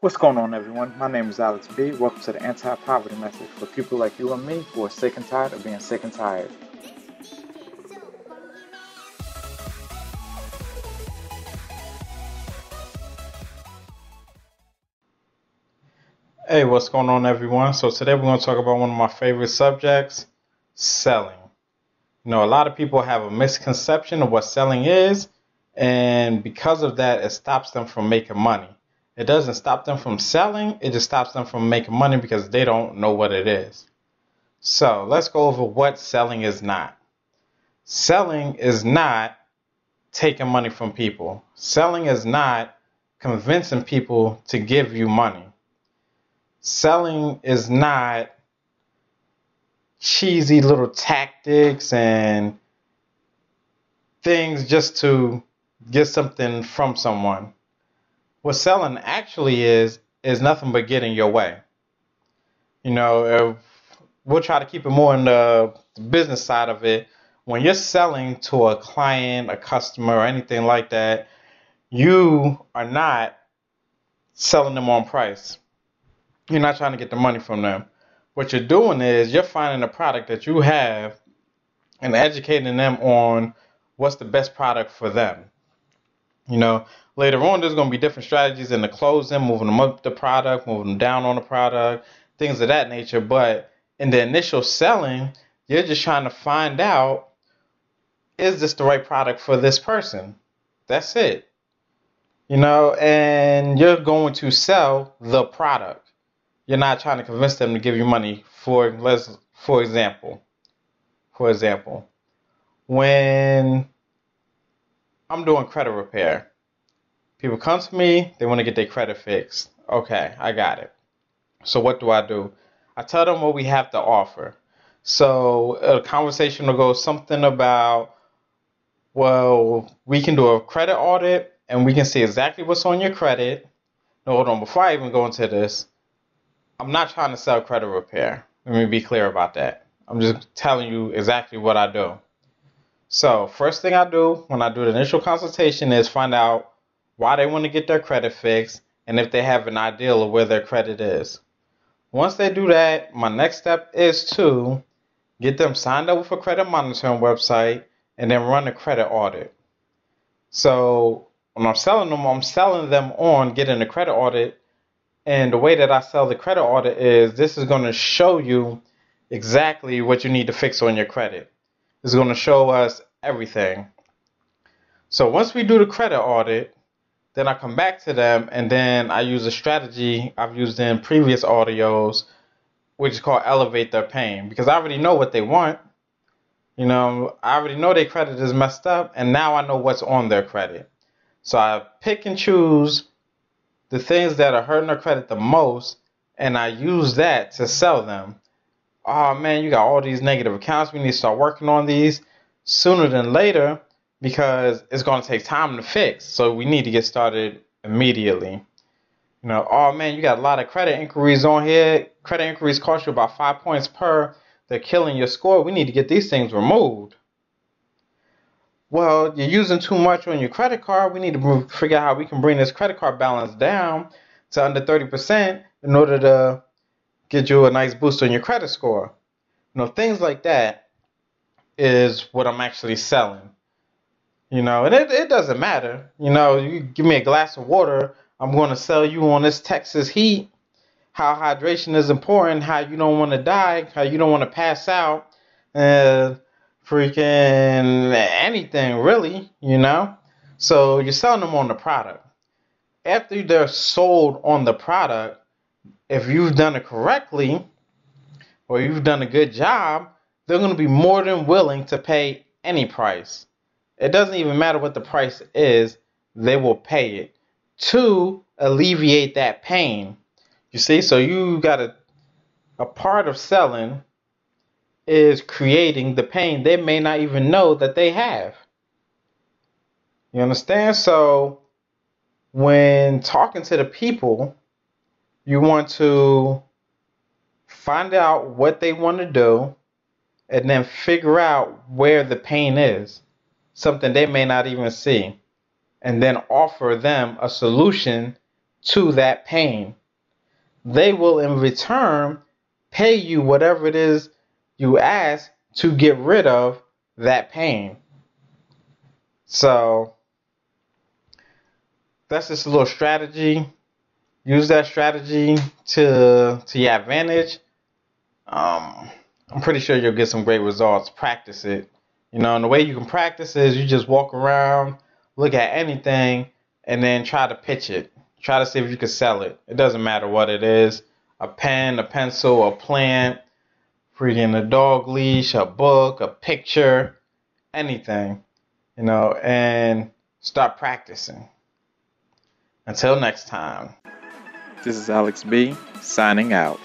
What's going on, everyone? My name is Alex B. Welcome to the Anti Poverty Message for people like you and me who are sick and tired of being sick and tired. Hey, what's going on, everyone? So, today we're going to talk about one of my favorite subjects selling. You know, a lot of people have a misconception of what selling is, and because of that, it stops them from making money. It doesn't stop them from selling, it just stops them from making money because they don't know what it is. So, let's go over what selling is not. Selling is not taking money from people, selling is not convincing people to give you money selling is not cheesy little tactics and things just to get something from someone. What selling actually is is nothing but getting your way. You know, we'll try to keep it more in the business side of it. When you're selling to a client, a customer, or anything like that, you are not selling them on price you're not trying to get the money from them. What you're doing is you're finding a product that you have and educating them on what's the best product for them. You know, later on, there's going to be different strategies in the closing, moving them up the product, moving them down on the product, things of that nature. But in the initial selling, you're just trying to find out is this the right product for this person? That's it. You know, and you're going to sell the product you're not trying to convince them to give you money. For let's for example, for example, when I'm doing credit repair, people come to me, they want to get their credit fixed. Okay, I got it. So what do I do? I tell them what we have to offer. So a conversation will go something about, well, we can do a credit audit and we can see exactly what's on your credit. No, hold on. Before I even go into this, I'm not trying to sell credit repair. Let me be clear about that. I'm just telling you exactly what I do. So, first thing I do when I do the initial consultation is find out why they want to get their credit fixed and if they have an idea of where their credit is. Once they do that, my next step is to get them signed up with a credit monitoring website and then run a credit audit. So, when I'm selling them, I'm selling them on getting a credit audit and the way that I sell the credit audit is this is going to show you exactly what you need to fix on your credit. It's going to show us everything. So once we do the credit audit, then I come back to them and then I use a strategy I've used in previous audios, which is called elevate their pain because I already know what they want. You know, I already know their credit is messed up and now I know what's on their credit. So I pick and choose the things that are hurting their credit the most, and I use that to sell them. Oh man, you got all these negative accounts. We need to start working on these sooner than later because it's going to take time to fix. So we need to get started immediately. You know, oh man, you got a lot of credit inquiries on here. Credit inquiries cost you about five points per. They're killing your score. We need to get these things removed well, you're using too much on your credit card. We need to figure out how we can bring this credit card balance down to under 30% in order to get you a nice boost on your credit score. You know, things like that is what I'm actually selling. You know, and it, it doesn't matter. You know, you give me a glass of water, I'm going to sell you on this Texas heat how hydration is important, how you don't want to die, how you don't want to pass out. And freaking anything really, you know? So you're selling them on the product. After they're sold on the product, if you've done it correctly or you've done a good job, they're going to be more than willing to pay any price. It doesn't even matter what the price is, they will pay it to alleviate that pain. You see, so you got a a part of selling is creating the pain they may not even know that they have. You understand? So when talking to the people, you want to find out what they want to do and then figure out where the pain is, something they may not even see, and then offer them a solution to that pain. They will, in return, pay you whatever it is you ask to get rid of that pain. So that's just a little strategy. Use that strategy to to your advantage. Um, I'm pretty sure you'll get some great results. Practice it. You know, and the way you can practice is you just walk around, look at anything, and then try to pitch it. Try to see if you can sell it. It doesn't matter what it is a pen, a pencil, a plant, freaking a dog leash, a book, a picture, anything, you know, and start practicing. Until next time. This is Alex B. signing out.